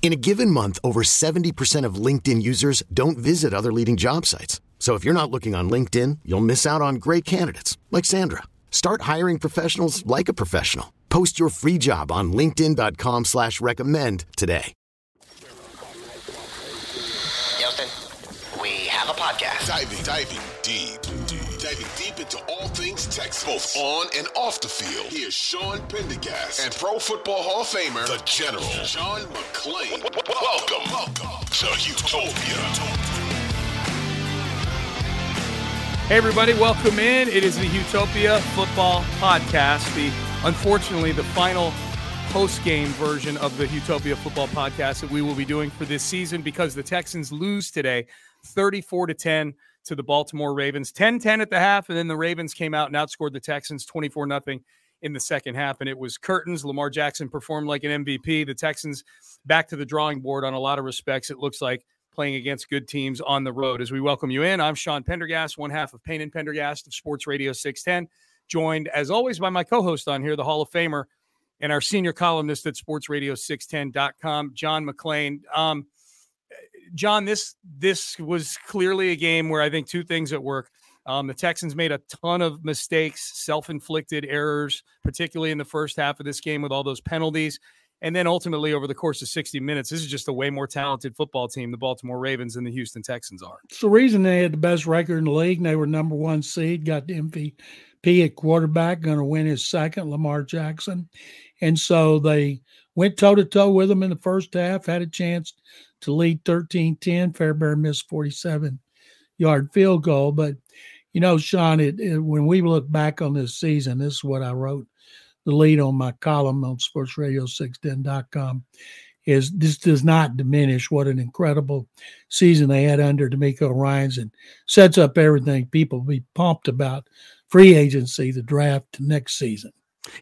In a given month, over 70% of LinkedIn users don't visit other leading job sites. So if you're not looking on LinkedIn, you'll miss out on great candidates like Sandra. Start hiring professionals like a professional. Post your free job on LinkedIn.com slash recommend today. Houston, we have a podcast. Diving, diving deep, deep, diving deep into all things Texas, both on and off the field. Here's Sean Pendergast and Pro Football Hall of Famer, the General, John McClain. Welcome, welcome to Houtopia. Hey, everybody, welcome in. It is the Houtopia Football Podcast. The unfortunately the final post-game version of the Houtopia Football Podcast that we will be doing for this season because the Texans lose today, 34 to 10 to the Baltimore Ravens, 10-10 at the half, and then the Ravens came out and outscored the Texans 24 nothing in the second half, and it was curtains. Lamar Jackson performed like an MVP. The Texans back to the drawing board on a lot of respects. It looks like playing against good teams on the road. As we welcome you in, I'm Sean Pendergast, one half of Payne and Pendergast of Sports Radio 610, joined as always by my co-host on here, the Hall of Famer and our senior columnist at sportsradio610.com, John McClain. Um, John, this this was clearly a game where I think two things at work. Um, the Texans made a ton of mistakes, self-inflicted errors, particularly in the first half of this game with all those penalties. And then ultimately, over the course of 60 minutes, this is just a way more talented football team, the Baltimore Ravens, and the Houston Texans are. It's the reason they had the best record in the league. And they were number one seed, got the MVP at quarterback, going to win his second, Lamar Jackson. And so they went toe to toe with them in the first half, had a chance to lead 13 10. Fairbairn missed 47 yard field goal. But, you know, Sean, it, it, when we look back on this season, this is what I wrote the lead on my column on sportsradio610.com is this does not diminish what an incredible season they had under DeMeco Ryans and sets up everything people be pumped about free agency, the draft next season.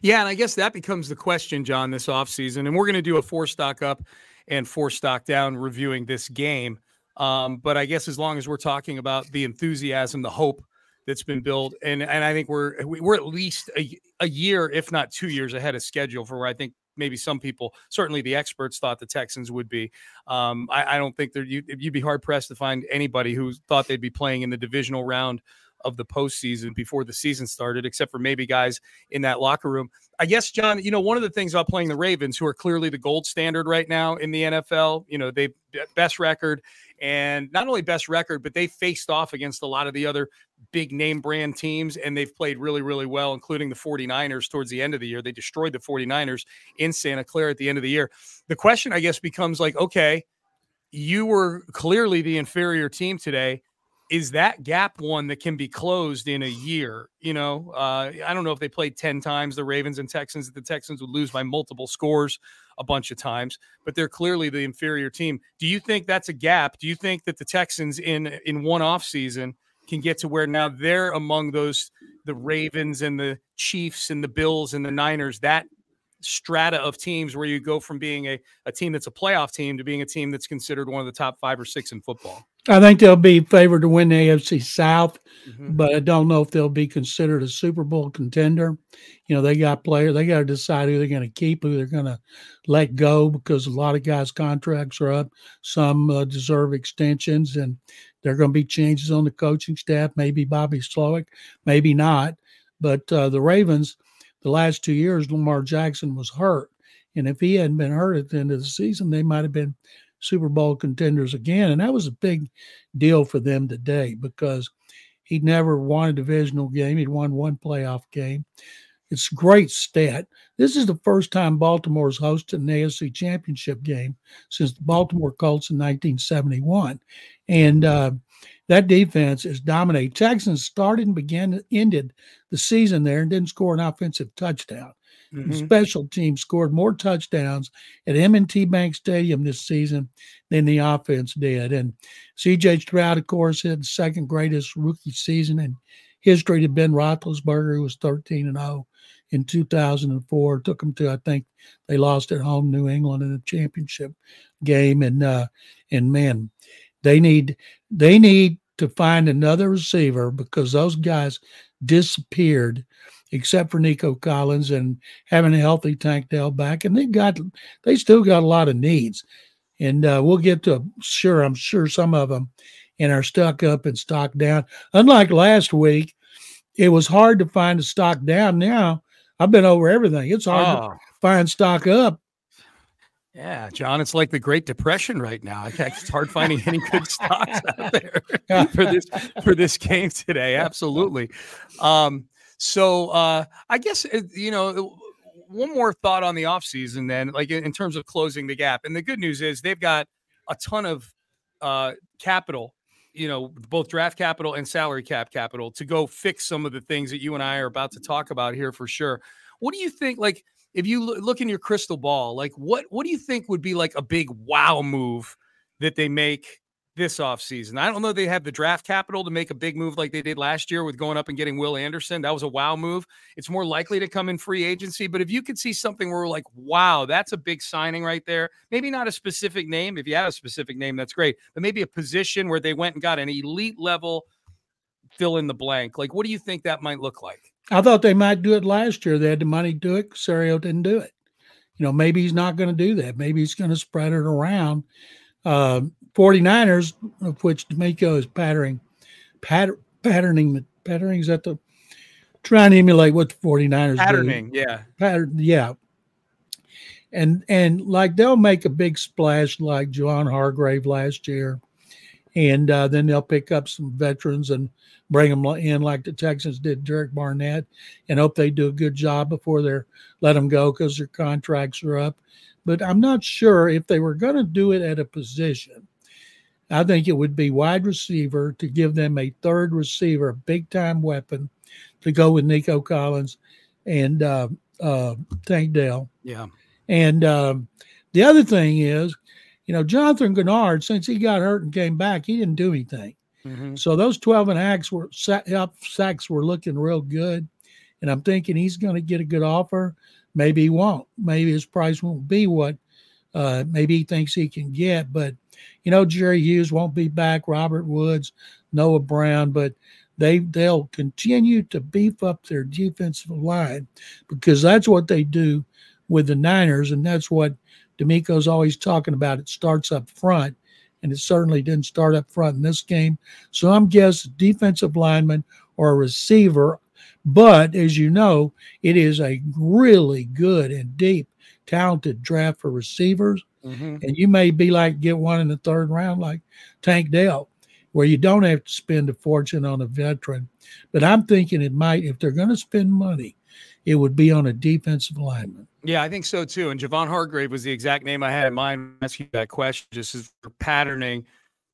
Yeah, and I guess that becomes the question, John, this offseason. And we're going to do a four stock up and four stock down reviewing this game. Um, but I guess as long as we're talking about the enthusiasm, the hope that's been built, and and I think we're we're at least a, a year, if not two years, ahead of schedule for where I think maybe some people, certainly the experts, thought the Texans would be. Um, I, I, don't think that you, you'd be hard pressed to find anybody who thought they'd be playing in the divisional round of the postseason before the season started, except for maybe guys in that locker room. I guess, John, you know, one of the things about playing the Ravens, who are clearly the gold standard right now in the NFL, you know, they best record and not only best record, but they faced off against a lot of the other big name brand teams, and they've played really, really well, including the 49ers towards the end of the year. They destroyed the 49ers in Santa Clara at the end of the year. The question, I guess, becomes like, okay, you were clearly the inferior team today. Is that gap one that can be closed in a year? You know, uh, I don't know if they played 10 times, the Ravens and Texans, that the Texans would lose by multiple scores a bunch of times, but they're clearly the inferior team. Do you think that's a gap? Do you think that the Texans in in one off season – can get to where now they're among those the Ravens and the Chiefs and the Bills and the Niners, that strata of teams where you go from being a, a team that's a playoff team to being a team that's considered one of the top five or six in football. I think they'll be favored to win the AFC South, mm-hmm. but I don't know if they'll be considered a Super Bowl contender. You know, they got players, they got to decide who they're going to keep, who they're going to let go because a lot of guys' contracts are up. Some uh, deserve extensions, and there are going to be changes on the coaching staff. Maybe Bobby Slowik, maybe not. But uh, the Ravens, the last two years, Lamar Jackson was hurt. And if he hadn't been hurt at the end of the season, they might have been Super Bowl contenders again. And that was a big deal for them today because he'd never won a divisional game. He'd won one playoff game. It's great stat. This is the first time Baltimore's hosted an AFC championship game since the Baltimore Colts in 1971. And uh, that defense is dominating. Texans started and began ended the season there and didn't score an offensive touchdown. Mm-hmm. Special teams scored more touchdowns at M&T Bank Stadium this season than the offense did. And C.J. Stroud, of course, had the second greatest rookie season in history to Ben Roethlisberger, who was 13 and 0 in 2004. Took them to, I think, they lost at home New England in the championship game. And uh, and man, they need they need to find another receiver because those guys disappeared except for Nico Collins and having a healthy Tank Dell back. And they got they still got a lot of needs. And uh, we'll get to sure, I'm sure some of them and are stuck up and stock down. Unlike last week, it was hard to find a stock down. Now I've been over everything. It's hard oh. to find stock up. Yeah, John, it's like the Great Depression right now. It's hard finding any good stocks out there for this for this game today. Absolutely. Um, so uh, I guess uh, you know one more thought on the offseason then, like in terms of closing the gap. And the good news is they've got a ton of uh, capital, you know, both draft capital and salary cap capital to go fix some of the things that you and I are about to talk about here for sure. What do you think? Like, if you look in your crystal ball, like what what do you think would be like a big wow move that they make this offseason. I don't know they have the draft capital to make a big move like they did last year with going up and getting Will Anderson. That was a wow move. It's more likely to come in free agency, but if you could see something where we're like, wow, that's a big signing right there. Maybe not a specific name. If you have a specific name, that's great. But maybe a position where they went and got an elite level fill in the blank. Like, what do you think that might look like? I thought they might do it last year. They had the money to do it. Caserio didn't do it. You know, maybe he's not going to do that. Maybe he's going to spread it around. Uh, 49ers, of which DeMeco is patterning, patter, patterning, patterning is that the trying to emulate what the 49ers patterning, do. yeah. Pattern, yeah. And and like they'll make a big splash like Javon Hargrave last year. And uh, then they'll pick up some veterans and bring them in like the Texans did Derek Barnett and hope they do a good job before they're let them go because their contracts are up. But I'm not sure if they were going to do it at a position I think it would be wide receiver to give them a third receiver, a big time weapon to go with Nico Collins and uh, uh, Tank Dell. Yeah. And um, the other thing is, you know, Jonathan Greenard, since he got hurt and came back, he didn't do anything. Mm-hmm. So those 12 and hacks were up sacks were looking real good. And I'm thinking he's going to get a good offer. Maybe he won't. Maybe his price won't be what uh, maybe he thinks he can get. But you know, Jerry Hughes won't be back, Robert Woods, Noah Brown, but they they'll continue to beef up their defensive line because that's what they do with the Niners, and that's what DeMeco's always talking about. It starts up front, and it certainly didn't start up front in this game. So I'm guessing defensive lineman or a receiver. But as you know, it is a really good and deep, talented draft for receivers. Mm-hmm. And you may be like get one in the third round, like Tank Dell, where you don't have to spend a fortune on a veteran. But I'm thinking it might, if they're going to spend money, it would be on a defensive lineman. Yeah, I think so too. And Javon Hargrave was the exact name I had in mind. Ask you that question, just as for patterning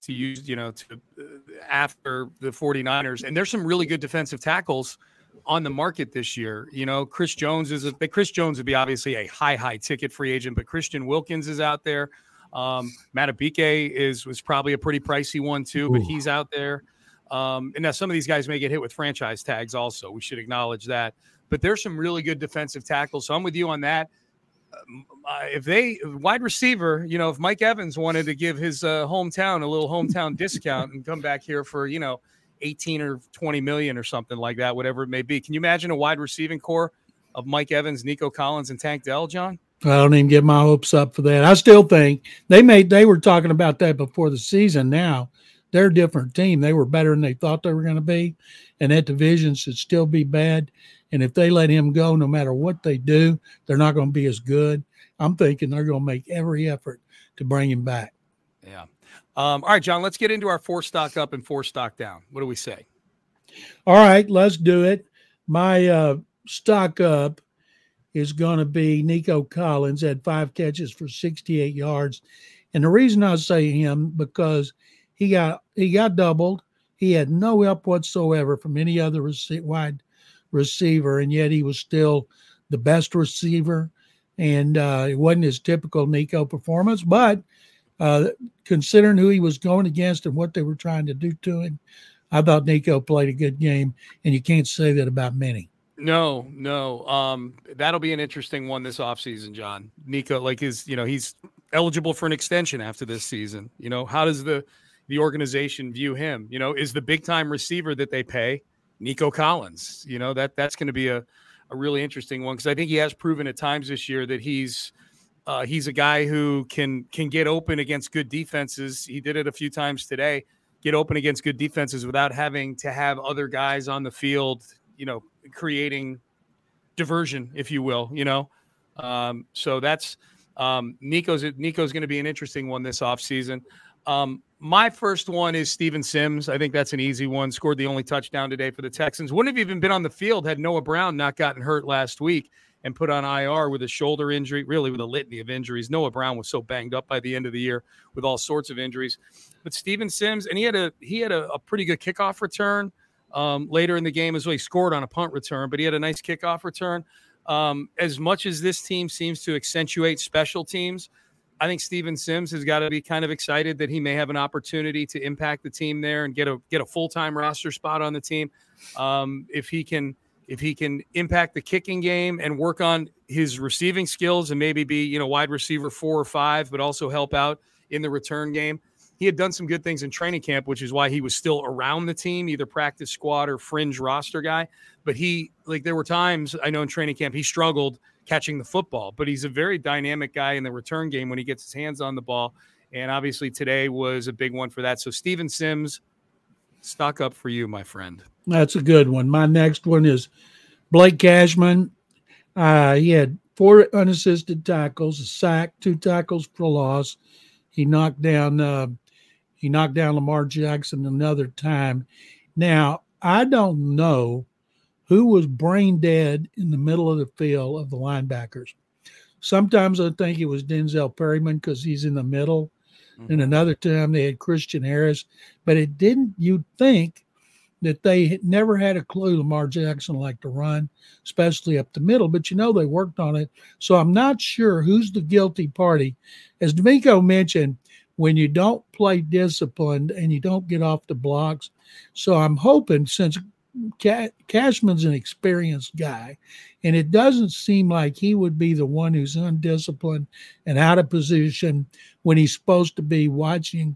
to use, you know, to uh, after the 49ers. And there's some really good defensive tackles on the market this year. You know, Chris Jones is a big Chris Jones would be obviously a high, high ticket free agent, but Christian Wilkins is out there. Um, Madubuike is was probably a pretty pricey one too, but he's out there. Um, and now some of these guys may get hit with franchise tags also. We should acknowledge that. But there's some really good defensive tackles. So I'm with you on that. Uh, if they wide receiver, you know, if Mike Evans wanted to give his uh, hometown a little hometown discount and come back here for, you know, 18 or 20 million or something like that, whatever it may be. Can you imagine a wide receiving core of Mike Evans, Nico Collins, and Tank Dell, John? I don't even get my hopes up for that. I still think they made they were talking about that before the season. Now they're a different team. They were better than they thought they were going to be, and that division should still be bad. And if they let him go, no matter what they do, they're not going to be as good. I'm thinking they're going to make every effort to bring him back. Yeah. Um, all right, John, let's get into our four stock up and four stock down. What do we say? All right, let's do it. My uh, stock up is going to be Nico Collins, had five catches for 68 yards. And the reason I say him because he got he got doubled. He had no help whatsoever from any other rec- wide receiver, and yet he was still the best receiver. And uh, it wasn't his typical Nico performance, but uh, considering who he was going against and what they were trying to do to him, I thought Nico played a good game, and you can't say that about many. No, no. Um, that'll be an interesting one this offseason, John. Nico, like is you know, he's eligible for an extension after this season. You know, how does the the organization view him? You know, is the big time receiver that they pay Nico Collins? You know, that that's going to be a, a really interesting one because I think he has proven at times this year that he's uh, he's a guy who can can get open against good defenses. He did it a few times today. Get open against good defenses without having to have other guys on the field. You know, creating diversion, if you will. You know, um, so that's um, Nico's. Nico's going to be an interesting one this offseason. Um, my first one is Steven Sims. I think that's an easy one. Scored the only touchdown today for the Texans. Wouldn't have even been on the field had Noah Brown not gotten hurt last week and put on IR with a shoulder injury, really with a litany of injuries. Noah Brown was so banged up by the end of the year with all sorts of injuries. But Steven Sims, and he had a he had a, a pretty good kickoff return um, later in the game as well. He scored on a punt return, but he had a nice kickoff return. Um, as much as this team seems to accentuate special teams, I think Steven Sims has got to be kind of excited that he may have an opportunity to impact the team there and get a get a full time roster spot on the team. Um, if he can if he can impact the kicking game and work on his receiving skills and maybe be you know wide receiver four or five, but also help out in the return game. He had done some good things in training camp, which is why he was still around the team, either practice squad or fringe roster guy. But he like there were times I know in training camp he struggled catching the football, but he's a very dynamic guy in the return game when he gets his hands on the ball. And obviously today was a big one for that. So Steven Sims, stock up for you, my friend. That's a good one. My next one is Blake Cashman. Uh, he had four unassisted tackles, a sack, two tackles for loss. He knocked down uh, he knocked down Lamar Jackson another time. Now I don't know who was brain dead in the middle of the field of the linebackers. Sometimes I think it was Denzel Perryman because he's in the middle. Mm-hmm. And another time they had Christian Harris, but it didn't. You'd think that they never had a clue Lamar Jackson liked to run, especially up the middle. But you know they worked on it, so I'm not sure who's the guilty party. As DeMeco mentioned, when you don't play disciplined and you don't get off the blocks, so I'm hoping since Cashman's an experienced guy, and it doesn't seem like he would be the one who's undisciplined and out of position when he's supposed to be watching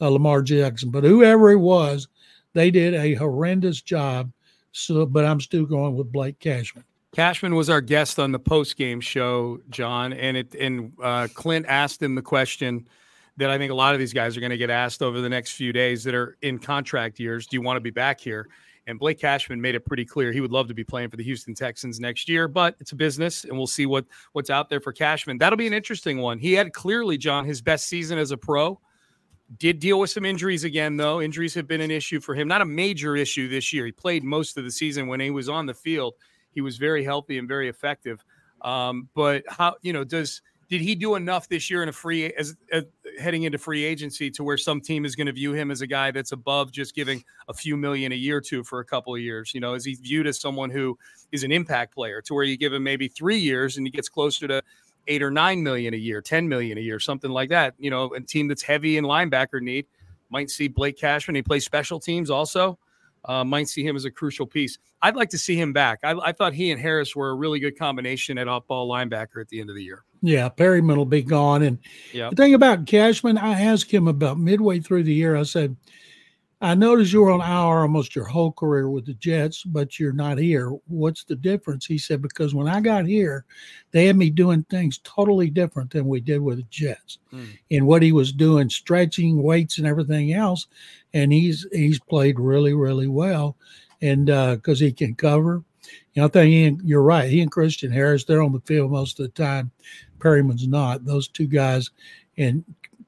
uh, Lamar Jackson. But whoever it was, they did a horrendous job. So, but I'm still going with Blake Cashman. Cashman was our guest on the post game show, John, and it and uh, Clint asked him the question that I think a lot of these guys are going to get asked over the next few days that are in contract years. Do you want to be back here? And Blake Cashman made it pretty clear he would love to be playing for the Houston Texans next year, but it's a business, and we'll see what what's out there for Cashman. That'll be an interesting one. He had clearly, John, his best season as a pro. Did deal with some injuries again, though. Injuries have been an issue for him. Not a major issue this year. He played most of the season when he was on the field. He was very healthy and very effective. Um, but how you know does did he do enough this year in a free as, as heading into free agency to where some team is going to view him as a guy that's above just giving a few million a year to for a couple of years? You know, is he viewed as someone who is an impact player to where you give him maybe three years and he gets closer to eight or nine million a year, 10 million a year, something like that? You know, a team that's heavy in linebacker need might see Blake Cashman. He plays special teams also uh, might see him as a crucial piece. I'd like to see him back. I, I thought he and Harris were a really good combination at off ball linebacker at the end of the year. Yeah, Perryman will be gone. And yep. the thing about Cashman, I asked him about midway through the year, I said, I noticed you were on IR almost your whole career with the Jets, but you're not here. What's the difference? He said, because when I got here, they had me doing things totally different than we did with the Jets. Mm. And what he was doing, stretching, weights, and everything else. And he's he's played really, really well. And because uh, he can cover. You know, I think he, you're right. He and Christian Harris, they're on the field most of the time. Perryman's not. Those two guys. And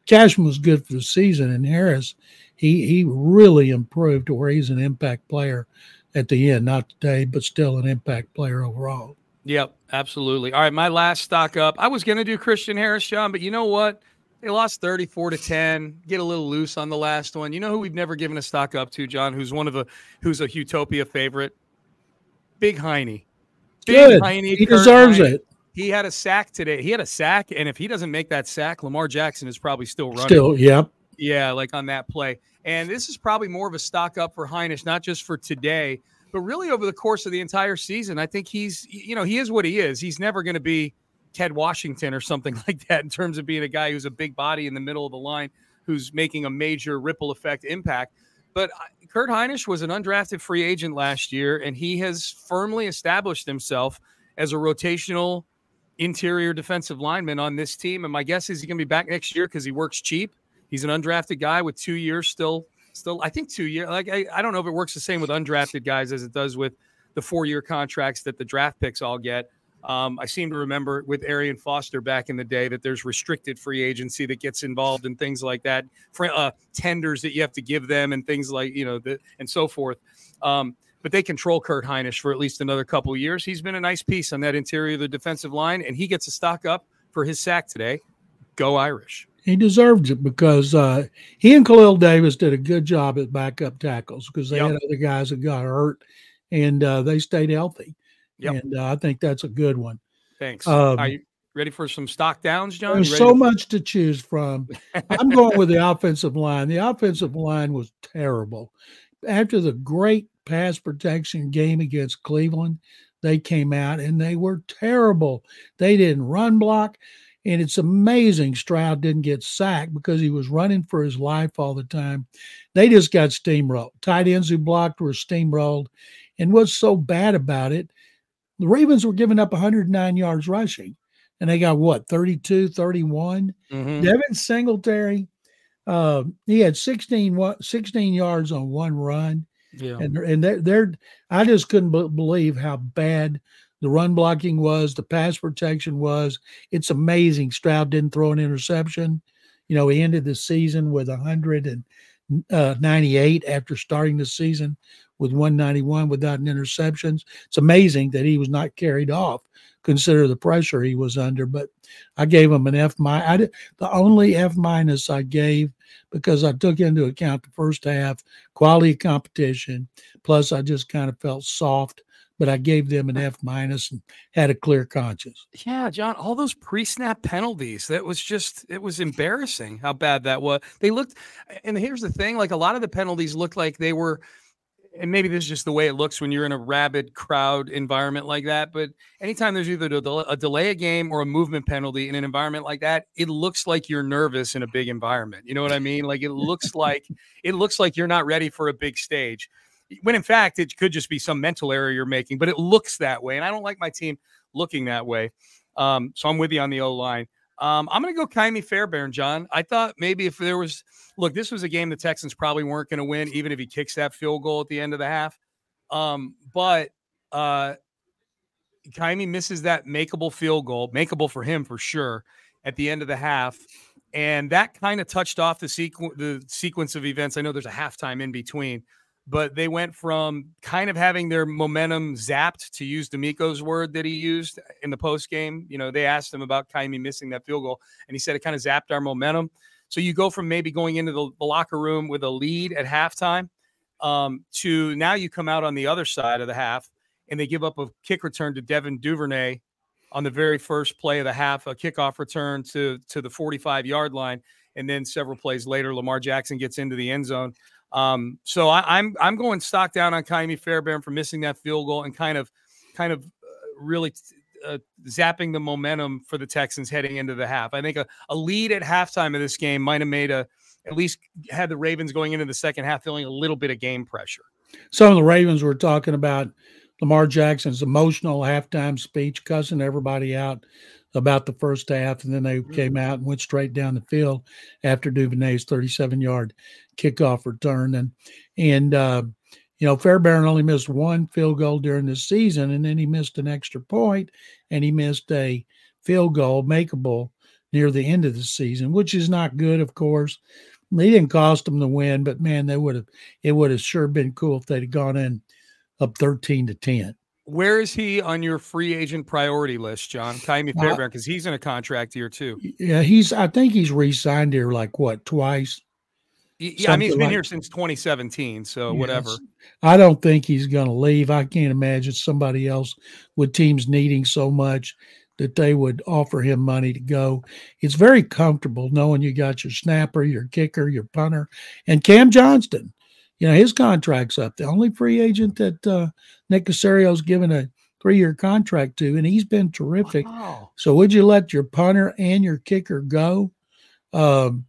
Cashman was good for the season, and Harris – he he really improved to where he's an impact player at the end, not today, but still an impact player overall. Yep, absolutely. All right, my last stock up. I was going to do Christian Harris, John, but you know what? They lost 34 to 10. Get a little loose on the last one. You know who we've never given a stock up to, John, who's one of the who's a Houtopia favorite? Big Heine. Big Good. Heine, he Kurt deserves Heine. it. He had a sack today. He had a sack, and if he doesn't make that sack, Lamar Jackson is probably still running. Still, yep. Yeah, like on that play. And this is probably more of a stock up for Hinish, not just for today, but really over the course of the entire season. I think he's, you know, he is what he is. He's never going to be Ted Washington or something like that in terms of being a guy who's a big body in the middle of the line who's making a major ripple effect impact. But uh, Kurt Hinish was an undrafted free agent last year, and he has firmly established himself as a rotational interior defensive lineman on this team. And my guess is he's going to be back next year because he works cheap. He's an undrafted guy with two years still. Still, I think two years. Like I, I don't know if it works the same with undrafted guys as it does with the four-year contracts that the draft picks all get. Um, I seem to remember with Arian Foster back in the day that there's restricted free agency that gets involved in things like that, for, uh, tenders that you have to give them, and things like you know, the, and so forth. Um, but they control Kurt Hinish for at least another couple of years. He's been a nice piece on that interior of the defensive line, and he gets a stock up for his sack today. Go Irish. He deserves it because uh, he and Khalil Davis did a good job at backup tackles because they Yep. had other guys that got hurt and uh, they stayed healthy. Yep. And uh, I think that's a good one. Thanks. Um, Are you ready for some stock downs, John? There's so to- much to choose from. I'm going with the offensive line. The offensive line was terrible. After the great pass protection game against Cleveland, they came out and they were terrible. They didn't run block. And it's amazing Stroud didn't get sacked because he was running for his life all the time. They just got steamrolled. Tight ends who blocked were steamrolled. And what's so bad about it, the Ravens were giving up 109 yards rushing and they got what 32 31 Mhm. devin singletary uh, he had 16, 16 yards on one run Yeah. and and they're, they're i just couldn't be- believe how bad the run blocking was the pass protection was it's amazing stroud didn't throw an interception you know he ended the season with 198 after starting the season with 191 without an interceptions it's amazing that he was not carried off consider the pressure he was under but i gave him an f minus the only f minus i gave because i took into account the first half quality competition plus i just kind of felt soft but i gave them an f minus and had a clear conscience Yeah, John, all those pre-snap penalties, that was just it was embarrassing how bad that was. They looked and here's the thing, like a lot of the penalties looked like they were and maybe this is just the way it looks when you're in a rabid crowd environment like that, but anytime there's either a, delay a game or a movement penalty in an environment like that, it looks like you're nervous in a big environment. You know what I mean? Like it looks like it looks like you're not ready for a big stage. When in fact it could just be some mental error you're making, but it looks that way. And I don't like my team looking that way. Um, so I'm with you on the O line. Um, I'm going to go Kaimi Fairbairn, John. I thought maybe if there was, look, this was a game the Texans probably weren't going to win, even if he kicks that field goal at the end of the half. Um, but uh, Kaimi misses that makeable field goal, makeable for him for sure, at the end of the half. And that kind of touched off the, sequ- the sequence of events. I know there's a halftime in between, but they went from kind of having their momentum zapped, to use DeMeco's word that he used in the post game. You know, they asked him about Kaimi missing that field goal, and he said it kind of zapped our momentum. So you go from maybe going into the, the locker room with a lead at halftime um, to now you come out on the other side of the half and they give up a kick return to Devin Duvernay on the very first play of the half, a kickoff return to to the 45 yard line, and then several plays later, Lamar Jackson gets into the end zone. Um, so I, I'm I'm going stock down on Kaimi Fairbairn for missing that field goal and kind of kind of uh, really uh, zapping the momentum for the Texans heading into the half. I think a, a lead at halftime of this game might have made a at least had the Ravens going into the second half feeling a little bit of game pressure. some of the ravens were talking about lamar jackson's emotional halftime speech cussing everybody out about the first half and then they came out and went straight down the field after duvernay's 37 yard kickoff return. And and uh, you know fairbairn only missed one field goal during the season and then he missed an extra point and he missed a field goal makeable near the end of the season which is not good of course. They didn't cost them the win but man they would have it would have sure been cool if they'd gone in up 13 to 10. Where is he on your free agent priority list, John? Uh, Fairbairn, because he's in a contract year too. Yeah, he's. I think he's re-signed here like what twice. Yeah, I mean he's been like- here since 2017, so whatever. I don't think he's going to leave. I can't imagine somebody else with teams needing so much that they would offer him money to go. It's very comfortable knowing you got your snapper, your kicker, your punter, and Cam Johnston. You know his contract's up. The only free agent that uh, Nick Caserio's given a three-year contract to, and he's been terrific. Wow. So would you let your punter and your kicker go? Um,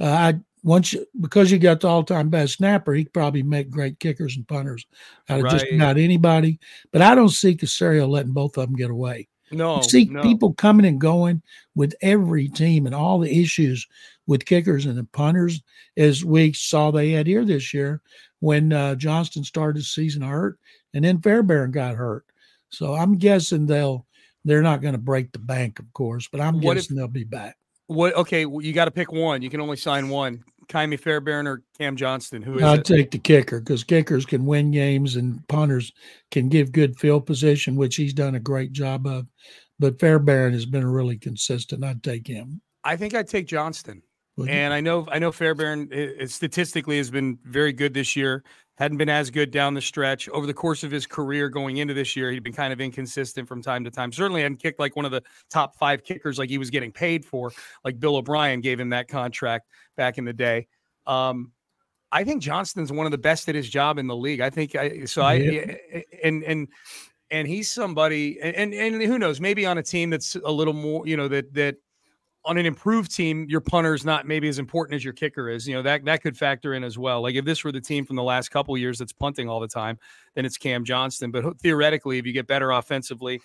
uh, I once you, because you got the all-time best snapper, he could probably make great kickers and punters out of just Right. about anybody. But I don't see Caserio letting both of them get away. No, you see no. people coming and going with every team and all the issues with kickers and the punters, as we saw they had here this year when uh, Johnston started the season hurt, and then Fairbairn got hurt. So I'm guessing they'll they're not going to break the bank, of course, but I'm What if- guessing they'll be back. What? Okay, well, you got to pick one. You can only sign one. Ka'imi Fairbairn or Cam Johnston. Who is I'd it? take the kicker because kickers can win games and punters can give good field position, which he's done a great job of. But Fairbairn has been really consistent. I'd take him. I think I'd take Johnston. Would? And I know I know Fairbairn statistically has been very good this year. Hadn't been as good down the stretch over the course of his career going into this year. He'd been kind of inconsistent from time to time. Certainly hadn't kicked like one of the top five kickers like he was getting paid for. Like Bill O'Brien gave him that contract back in the day. Um, I think Johnston's one of the best at his job in the league. I think I so I Yeah. and and and he's somebody and and who knows maybe on a team that's a little more you know that that on an improved team, your punter is not maybe as important as your kicker is. You know that that could factor in as well. Like if this were the team from the last couple years that's punting all the time, then it's Cam Johnston. But theoretically, if you get better offensively,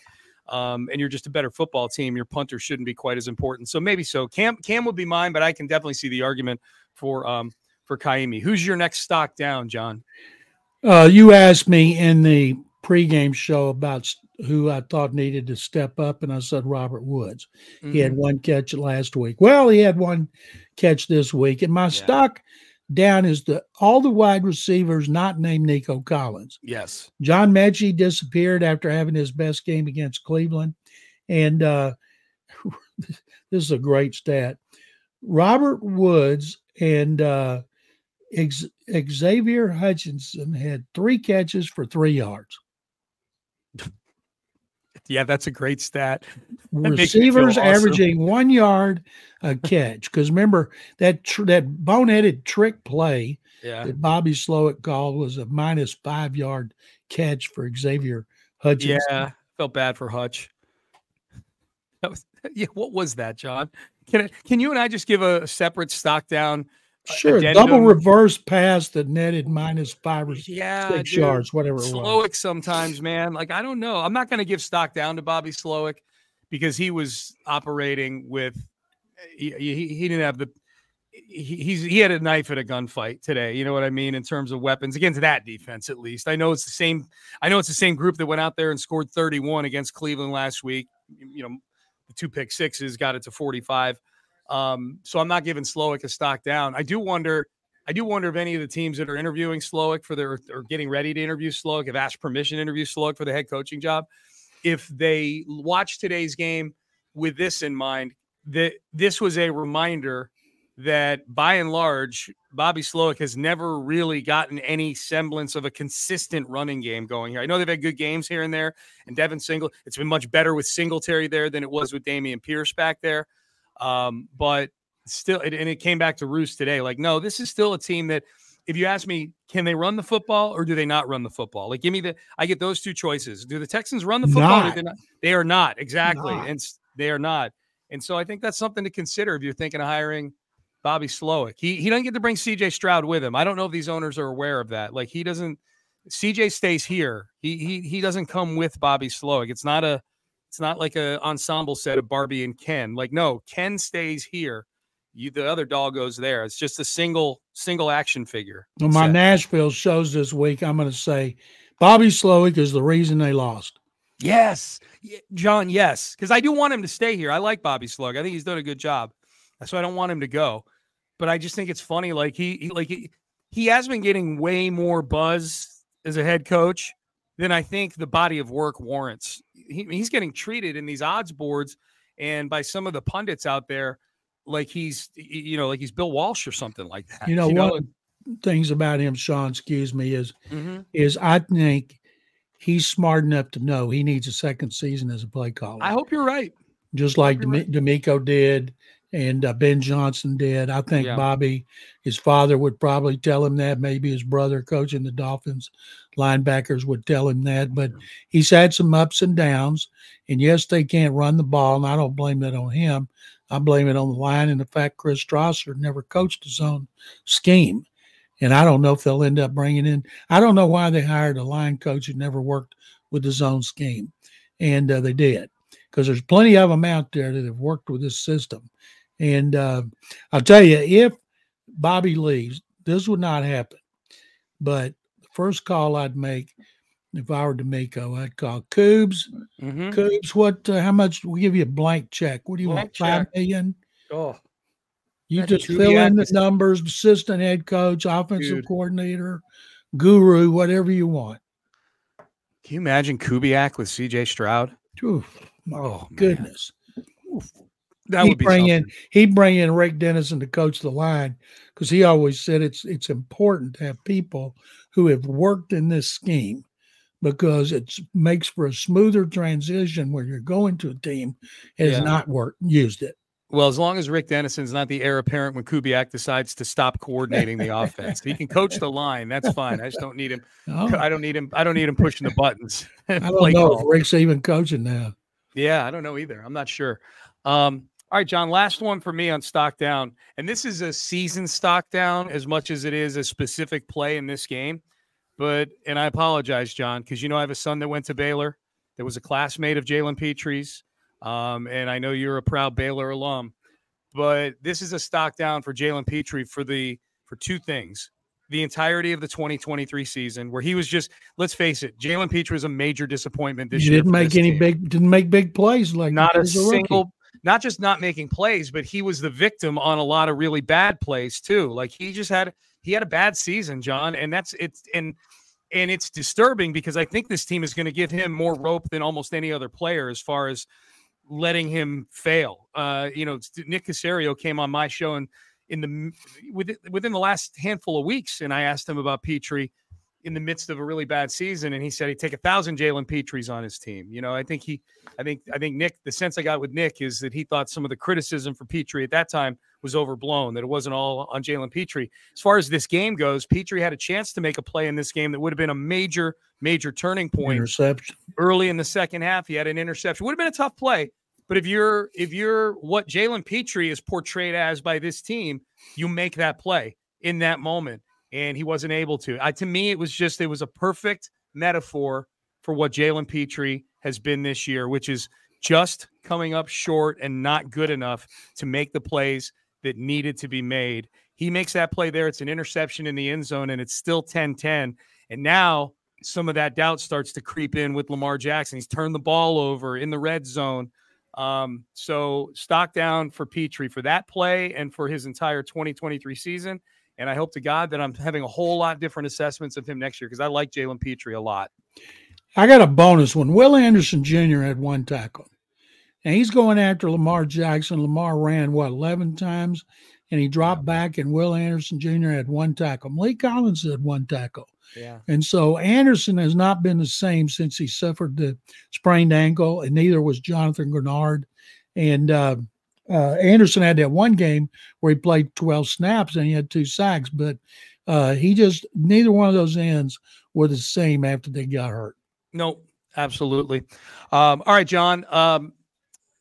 um, and you're just a better football team, your punter shouldn't be quite as important. So maybe so. Cam Cam would be mine, but I can definitely see the argument for um for Kaimi. Who's your next stock down, John? Uh, you asked me in the pregame show about who I thought needed to step up, and I said Robert Woods. He had Mhm. one catch last week. Well, he had one catch this week, and my stock down is the all the wide receivers not named Nico Collins. yes. John Metchie disappeared after having his best game against Cleveland. And uh, this is a great stat. Robert Woods and uh, Xavier Hutchinson had three catches for three yards. Yeah, that's a great stat. That makes me feel Receivers awesome. averaging one yard a catch. Because remember that tr- that boneheaded trick play Yeah. that Bobby Slowik called was a minus five yard catch for Xavier Hutchinson. Yeah, felt bad for Hutch. That was, yeah, what was that, John? Can I, can you and I just give a separate stock down? Sure, addendum? double reverse pass that netted minus five or Yeah, six dude. yards, whatever it was. Slowik sometimes, man. Like I don't know. I'm not going to give stock down to Bobby Slowik because he was operating with he, he, he didn't have the he, he's he had a knife at a gunfight today. You know what I mean in terms of weapons against that defense. At least I know it's the same. I know it's the same group that went out there and scored 31 against Cleveland last week. You know, the two pick sixes got it to 45. Um, so I'm not giving Slowik a stock down. I do wonder. I do wonder if any of the teams that are interviewing Slowik for their or getting ready to interview Slowik have asked permission to interview Slowik for the head coaching job. If they watch today's game with this in mind, that this was a reminder that by and large, Bobby Slowik has never really gotten any semblance of a consistent running game going here. I know they've had good games here and there, and Devin Single, it's been much better with Singletary there than it was with Dameon Pierce back there. Um, but still, and and it came back to roost today. Like, no, this is still a team that, if you ask me, can they run the football or do they not run the football? Like, give me the, I get those two choices. Do the Texans run the football? Not. do they, not? they are not exactly, Not. and they are not. And so I think that's something to consider if you're thinking of hiring Bobby Slowik. He he doesn't get to bring CJ Stroud with him. I don't know if these owners are aware of that. Like he doesn't. CJ stays here. He he he doesn't come with Bobby Slowik. It's not a it's not like a ensemble set of Barbie and Ken. Like no, Ken stays here. You the other doll goes there. It's just a single single action figure. On my set. Nashville shows this week, I'm going to say Bobby Slowik is the reason they lost. Yes, John. Yes, because I do want him to stay here. I like Bobby Slug. I think he's done a good job. So I don't want him to go. But I just think it's funny. Like he, he like he, he has been getting way more buzz as a head coach than I think the body of work warrants. He, he's getting treated in these odds boards and by some of the pundits out there like he's you know like he's Bill Walsh or something like that. You know you what? Things about him, Sean. Excuse me. Is mm-hmm. is I think he's smart enough to know he needs a second season as a play caller. I hope you're right. Just like DeMeco did and uh, Ben Johnson did. I think yeah. Bobby, his father would probably tell him that. Maybe his brother coaching the Dolphins linebackers would tell him that. But he's had some ups and downs. And yes, they can't run the ball, and I don't blame that on him. I blame it on the line and the fact Chris Strausser never coached his own scheme. And I don't know if they'll end up bringing in. I don't know why they hired a line coach who never worked with his own scheme, and uh, they did because there's plenty of them out there that have worked with this system. And uh, I'll tell you, if Bobby leaves, this would not happen. But the first call I'd make if I were DeMeco, I'd call Coobs. Mm-hmm. Coobs, what? Uh, how much? We'll give you a blank check. What do you blank want? Five check. million. Oh, you just fill in the numbers. Assistant head coach, offensive Dude. coordinator, guru, whatever you want. Can you imagine Kubiak with C.J. Stroud? Oof. Oh goodness. That would bring something. in he'd bring in Rick Dennison to coach the line because he always said it's it's important to have people who have worked in this scheme because it makes for a smoother transition where you're going to a team has yeah. not worked used it. Well, as long as Rick Dennison's not the heir apparent when Kubiak decides to stop coordinating the offense, he can coach the line. That's fine. I just don't need him. Oh. I don't need him. I don't need him pushing the buttons. I don't know if Rick's even coaching now. Yeah, I don't know either. I'm not sure. Um, all right, John. Last one for me on stock down, and this is a season stock down as much as it is a specific play in this game. But and I apologize, John, because you know I have a son that went to Baylor. That was a classmate of Jalen Pitre's. um, and I know you're a proud Baylor alum. But this is a stock down for Jalen Pitre for the for two things: the entirety of the 2023 season, where he was just let's face it, Jalen Pitre was a major disappointment this he year. Didn't make any team. big didn't make big plays like not a single. Not just not making plays, but he was the victim on a lot of really bad plays too. Like he just had he had a bad season, John, and that's it's and and it's disturbing because I think this team is going to give him more rope than almost any other player as far as letting him fail. Uh, you know, Nick Caserio came on my show and in the within within the last handful of weeks, and I asked him about Pitre in the midst of a really bad season, and he said he'd take a thousand Jalen Pitres on his team. You know, I think he, I think, I think Nick. The sense I got with Nick is that he thought some of the criticism for Pitre at that time was overblown. That it wasn't all on Jalen Pitre. As far as this game goes, Pitre had a chance to make a play in this game that would have been a major, major turning point. Interception early in the second half. He had an interception. Would have been a tough play. But if you're if you're what Jalen Pitre is portrayed as by this team, you make that play in that moment and he wasn't able to. I, to me, it was just it was a perfect metaphor for what Jalen Pitre has been this year, which is just coming up short and not good enough to make the plays that needed to be made. He makes that play there. It's an interception in the end zone, and it's still 10 10. And now some of that doubt starts to creep in with Lamar Jackson. He's turned the ball over in the red zone. Um, so stock down for Pitre for that play and for his entire 2023 season. And I hope to God that I'm having a whole lot different assessments of him next year because I like Jalen Pitre a lot. I got a bonus one. Will Anderson Jr. had one tackle. And he's going after Lamar Jackson. Lamar ran, what, 11 times? And he dropped back, and Will Anderson Jr. had one tackle. Maliek Collins had one tackle. Yeah. And so Anderson has not been the same since he suffered the sprained ankle, and neither was Jonathan Greenard. And uh, uh, Anderson had that one game where he played 12 snaps and he had two sacks, but uh, he just neither one of those ends were the same after they got hurt. No, absolutely. Um, all right, John. Um,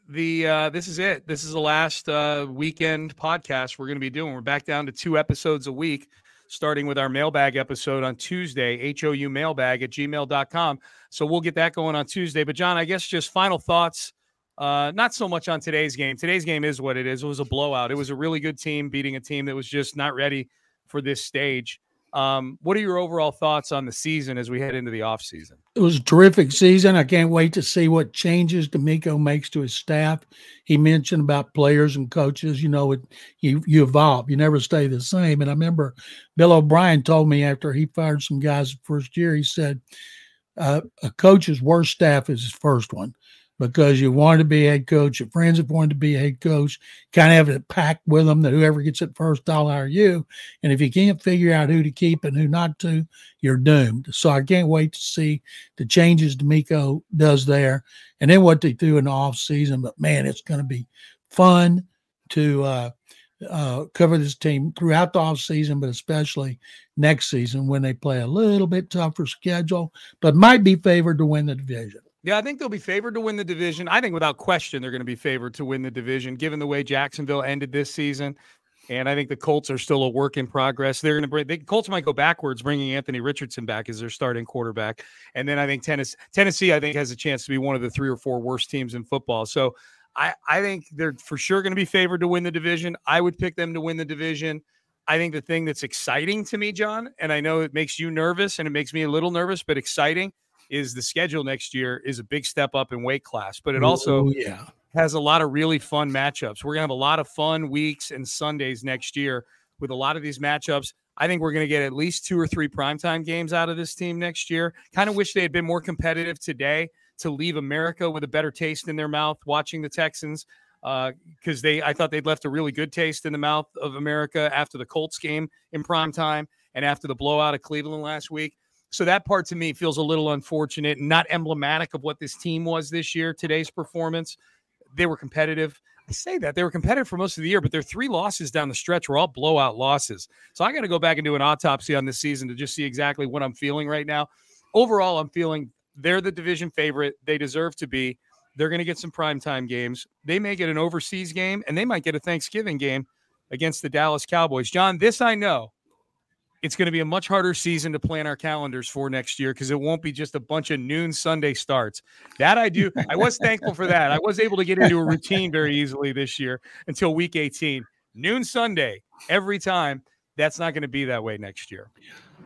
the uh, this is it. This is the last uh, weekend podcast we're going to be doing. We're back down to two episodes a week, starting with our mailbag episode on Tuesday, HOU mailbag at gmail.com. So we'll get that going on Tuesday. But John, I guess just final thoughts uh, not so much on today's game. Today's game is what it is. It was a blowout. It was a really good team beating a team that was just not ready for this stage. Um, what are your overall thoughts on the season as we head into the offseason? It was a terrific season. I can't wait to see what changes DeMeco makes to his staff. He mentioned about players and coaches. You know, it, you you evolve. You never stay the same. And I remember Bill O'Brien told me after he fired some guys the first year, he said, uh, a coach's worst staff is his first one because you want to be head coach. Your friends have wanted to be head coach. Kind of have it packed with them that whoever gets it first, I'll hire you. And if you can't figure out who to keep and who not to, you're doomed. So I can't wait to see the changes DeMeco does there and then what they do in the off season. But man, it's going to be fun to uh, uh, cover this team throughout the off season, but especially next season when they play a little bit tougher schedule, but might be favored to win the division. Yeah, I think they'll be favored to win the division. I think without question they're going to be favored to win the division, given the way Jacksonville ended this season. And I think the Colts are still a work in progress. They're going to bring the Colts might go backwards, bringing Anthony Richardson back as their starting quarterback. And then I think Tennessee, Tennessee, I think has a chance to be one of the three or four worst teams in football. So I, I think they're for sure going to be favored to win the division. I would pick them to win the division. I think the thing that's exciting to me, John, and I know it makes you nervous and it makes me a little nervous, but exciting is the schedule next year is a big step up in weight class, but it also Ooh, yeah. has a lot of really fun matchups. We're going to have a lot of fun weeks and Sundays next year with a lot of these matchups. I think we're going to get at least two or three primetime games out of this team next year. Kind of wish they had been more competitive today to leave America with a better taste in their mouth watching the Texans because uh, they I thought they'd left a really good taste in the mouth of America after the Colts game in prime time and after the blowout of Cleveland last week. So that part to me feels a little unfortunate and not emblematic of what this team was this year. Today's performance, they were competitive. I say that they were competitive for most of the year, but their three losses down the stretch were all blowout losses. So I got to go back and do an autopsy on this season to just see exactly what I'm feeling right now. Overall, I'm feeling they're the division favorite. They deserve to be. They're going to get some primetime games. They may get an overseas game and they might get a Thanksgiving game against the Dallas Cowboys. John, this I know it's going to be a much harder season to plan our calendars for next year because it won't be just a bunch of noon Sunday starts. That I do. I was thankful for that. I was able to get into a routine very easily this year until week 18. Noon Sunday every time. That's not going to be that way next year.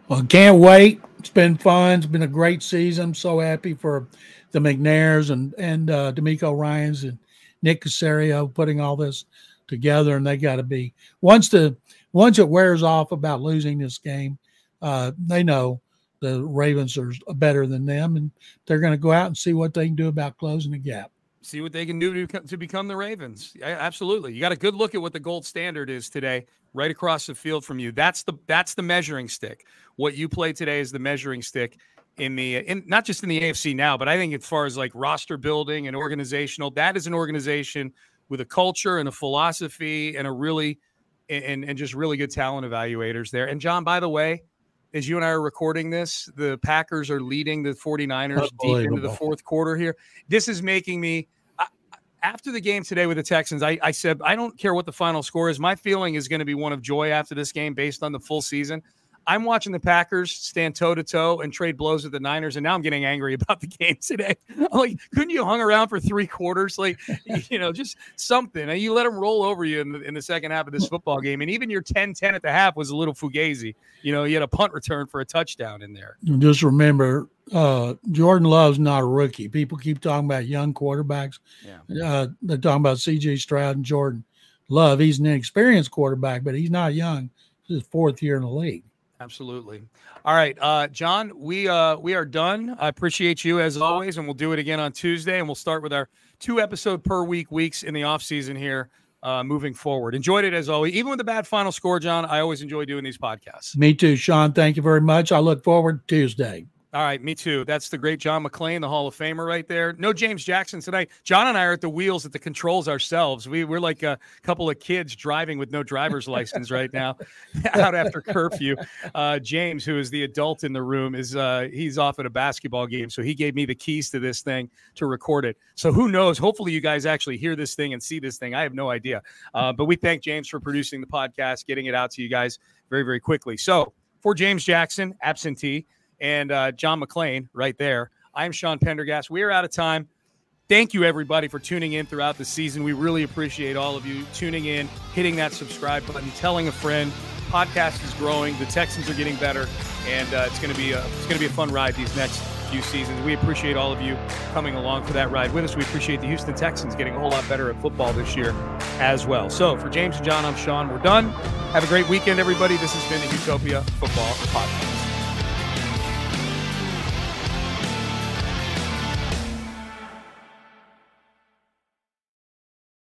Well, can't wait. It's been fun. It's been a great season. I'm so happy for the McNairs and and uh, DeMeco Ryans and Nick Caserio putting all this together, and they got to be once the once it wears off about losing this game, uh, they know the Ravens are better than them, and they're going to go out and see what they can do about closing the gap. See what they can do to, to become the Ravens. Yeah, Absolutely, you got a good look at what the gold standard is today, right across the field from you. That's the that's the measuring stick. What you play today is the measuring stick in the in not just in the AFC now, but I think as far as like roster building and organizational, that is an organization with a culture and a philosophy and a really and, and just really good talent evaluators there. And John, by the way, as you and I are recording this, the Packers are leading the 49ers deep into the fourth quarter here. This is making me after the game today with the Texans, I, I, said, I don't care what the final score is. My feeling is going to be one of joy after this game based on the full season. I'm watching the Packers stand toe to toe and trade blows with the Niners, and now I'm getting angry about the game today. I'm like, couldn't you hung around for three quarters? Like, you know, just something. And you let them roll over you in the, in the second half of this football game. And even your 10 10 at the half was a little fugazi. You know, you had a punt return for a touchdown in there. Just remember, uh, Jordan Love's not a rookie. People keep talking about young quarterbacks. Yeah. Uh, they're talking about CJ Stroud and Jordan Love. He's an inexperienced quarterback, but he's not young. This is his fourth year in the league. Absolutely. All right, uh, John, we uh, we are done. I appreciate you as always, and we'll do it again on Tuesday, and we'll start with our two episode per week weeks in the off season here. Uh, moving forward, enjoyed it as always. Even with the bad final score, John, I always enjoy doing these podcasts. Me too, Sean. Thank you very much. I look forward to Tuesday. All right, me too. That's the great John McClain, the Hall of Famer, right there. No James Jackson tonight. John and I are at the wheels at the controls ourselves. We we're like a couple of kids driving with no driver's license right now, out after curfew. Uh, James, who is the adult in the room, is uh, he's off at a basketball game, so he gave me the keys to this thing to record it. So who knows? Hopefully, you guys actually hear this thing and see this thing. I have no idea, uh, but we thank James for producing the podcast, getting it out to you guys very very quickly. So for James Jackson, absentee and uh, John McClain right there. I'm Sean Pendergast. We are out of time. Thank you, everybody, for tuning in throughout the season. We really appreciate all of you tuning in, hitting that subscribe button, telling a friend. Podcast is growing. The Texans are getting better, and uh, it's going to be a it's going to be a fun ride these next few seasons. We appreciate all of you coming along for that ride with us. We appreciate the Houston Texans getting a whole lot better at football this year as well. So for James and John, I'm Sean. We're done. Have a great weekend, everybody. This has been the Houtopia Football Podcast.